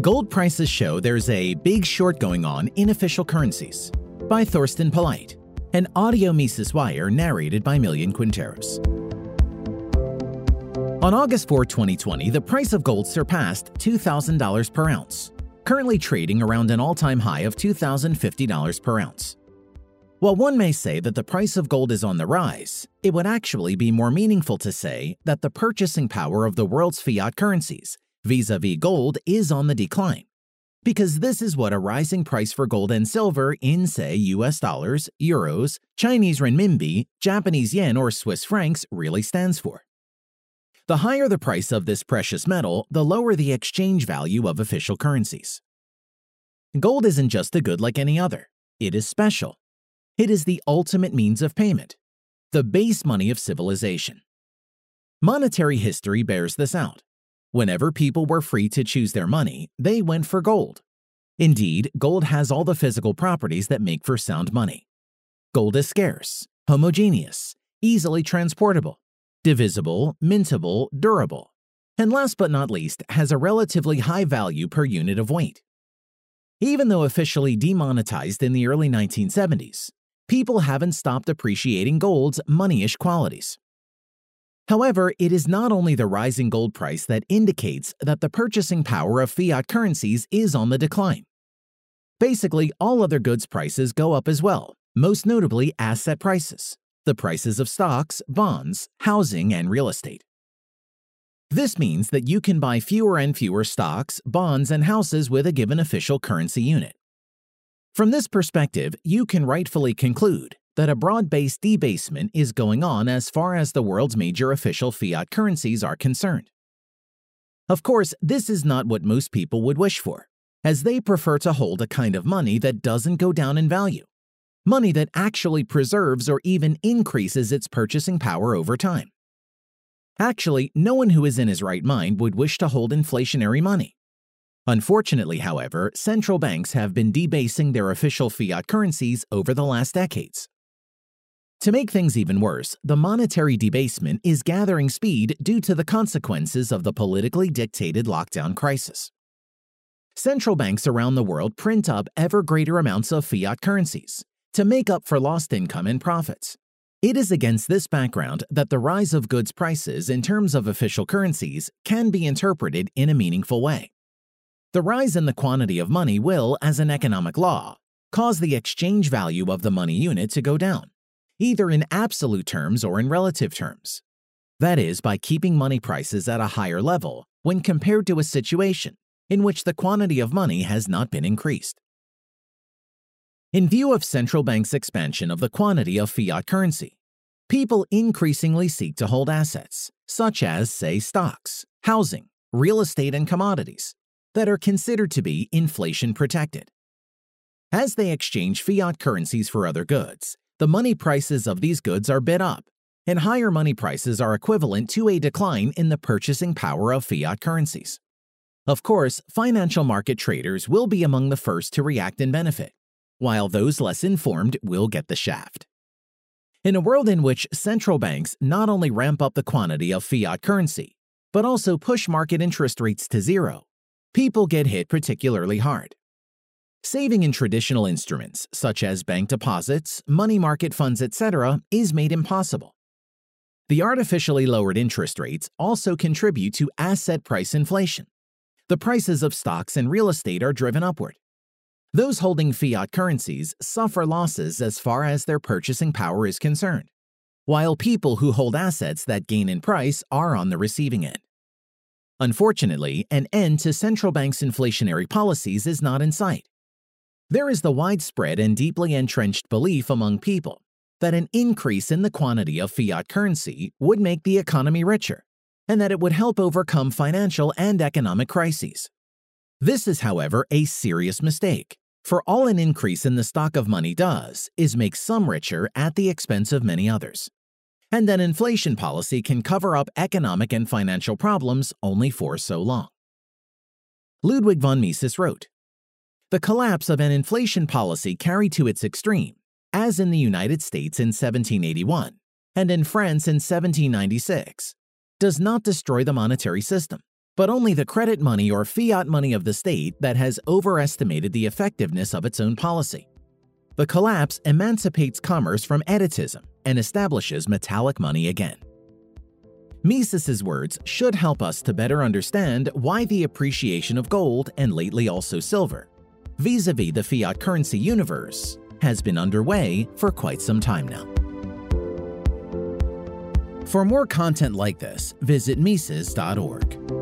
Gold prices show there's a big short going on in official currencies by Thorsten Polleit, an audio Mises Wire narrated by Millian Quinteros. On August 4, 2020, the price of gold surpassed $2,000 per ounce, currently trading around an all time high of $2,050 per ounce. While one may say that the price of gold is on the rise, it would actually be more meaningful to say that the purchasing power of the world's fiat currencies, vis a vis gold, is on the decline. Because this is what a rising price for gold and silver in, say, US dollars, euros, Chinese renminbi, Japanese yen, or Swiss francs really stands for. The higher the price of this precious metal, the lower the exchange value of official currencies. Gold isn't just a good like any other, it is special. It is the ultimate means of payment, the base money of civilization. Monetary history bears this out. Whenever people were free to choose their money, they went for gold. Indeed, gold has all the physical properties that make for sound money. Gold is scarce, homogeneous, easily transportable, divisible, mintable, durable, and last but not least, has a relatively high value per unit of weight. Even though officially demonetized in the early 1970s, people haven't stopped appreciating gold's moneyish qualities. However, it is not only the rising gold price that indicates that the purchasing power of fiat currencies is on the decline. Basically, all other goods prices go up as well, most notably asset prices, the prices of stocks, bonds, housing, and real estate. This means that you can buy fewer and fewer stocks, bonds, and houses with a given official currency unit. From this perspective, you can rightfully conclude that a broad based debasement is going on as far as the world's major official fiat currencies are concerned. Of course, this is not what most people would wish for, as they prefer to hold a kind of money that doesn't go down in value, money that actually preserves or even increases its purchasing power over time. Actually, no one who is in his right mind would wish to hold inflationary money. Unfortunately, however, central banks have been debasing their official fiat currencies over the last decades. To make things even worse, the monetary debasement is gathering speed due to the consequences of the politically dictated lockdown crisis. Central banks around the world print up ever greater amounts of fiat currencies to make up for lost income and profits. It is against this background that the rise of goods prices in terms of official currencies can be interpreted in a meaningful way. The rise in the quantity of money will, as an economic law, cause the exchange value of the money unit to go down, either in absolute terms or in relative terms. That is, by keeping money prices at a higher level when compared to a situation in which the quantity of money has not been increased. In view of central banks' expansion of the quantity of fiat currency, people increasingly seek to hold assets, such as, say, stocks, housing, real estate, and commodities, that are considered to be inflation protected. As they exchange fiat currencies for other goods, the money prices of these goods are bid up, and higher money prices are equivalent to a decline in the purchasing power of fiat currencies. Of course, financial market traders will be among the first to react and benefit, while those less informed will get the shaft. In a world in which central banks not only ramp up the quantity of fiat currency, but also push market interest rates to zero, people get hit particularly hard. Saving in traditional instruments, such as bank deposits, money market funds, etc., is made impossible. The artificially lowered interest rates also contribute to asset price inflation. The prices of stocks and real estate are driven upward. Those holding fiat currencies suffer losses as far as their purchasing power is concerned, while people who hold assets that gain in price are on the receiving end. Unfortunately, an end to central banks' inflationary policies is not in sight. There is the widespread and deeply entrenched belief among people that an increase in the quantity of fiat currency would make the economy richer, and that it would help overcome financial and economic crises. This is, however, a serious mistake, for all an increase in the stock of money does is make some richer at the expense of many others and that inflation policy can cover up economic and financial problems only for so long. Ludwig von Mises wrote The collapse of an inflation policy carried to its extreme, as in the United States in 1781 and in France in 1796, does not destroy the monetary system, but only the credit money or fiat money of the state that has overestimated the effectiveness of its own policy. The collapse emancipates commerce from etatism and establishes metallic money again. Mises's words should help us to better understand why the appreciation of gold and lately also silver, vis-a-vis the fiat currency universe, has been underway for quite some time now. For more content like this, visit Mises.org.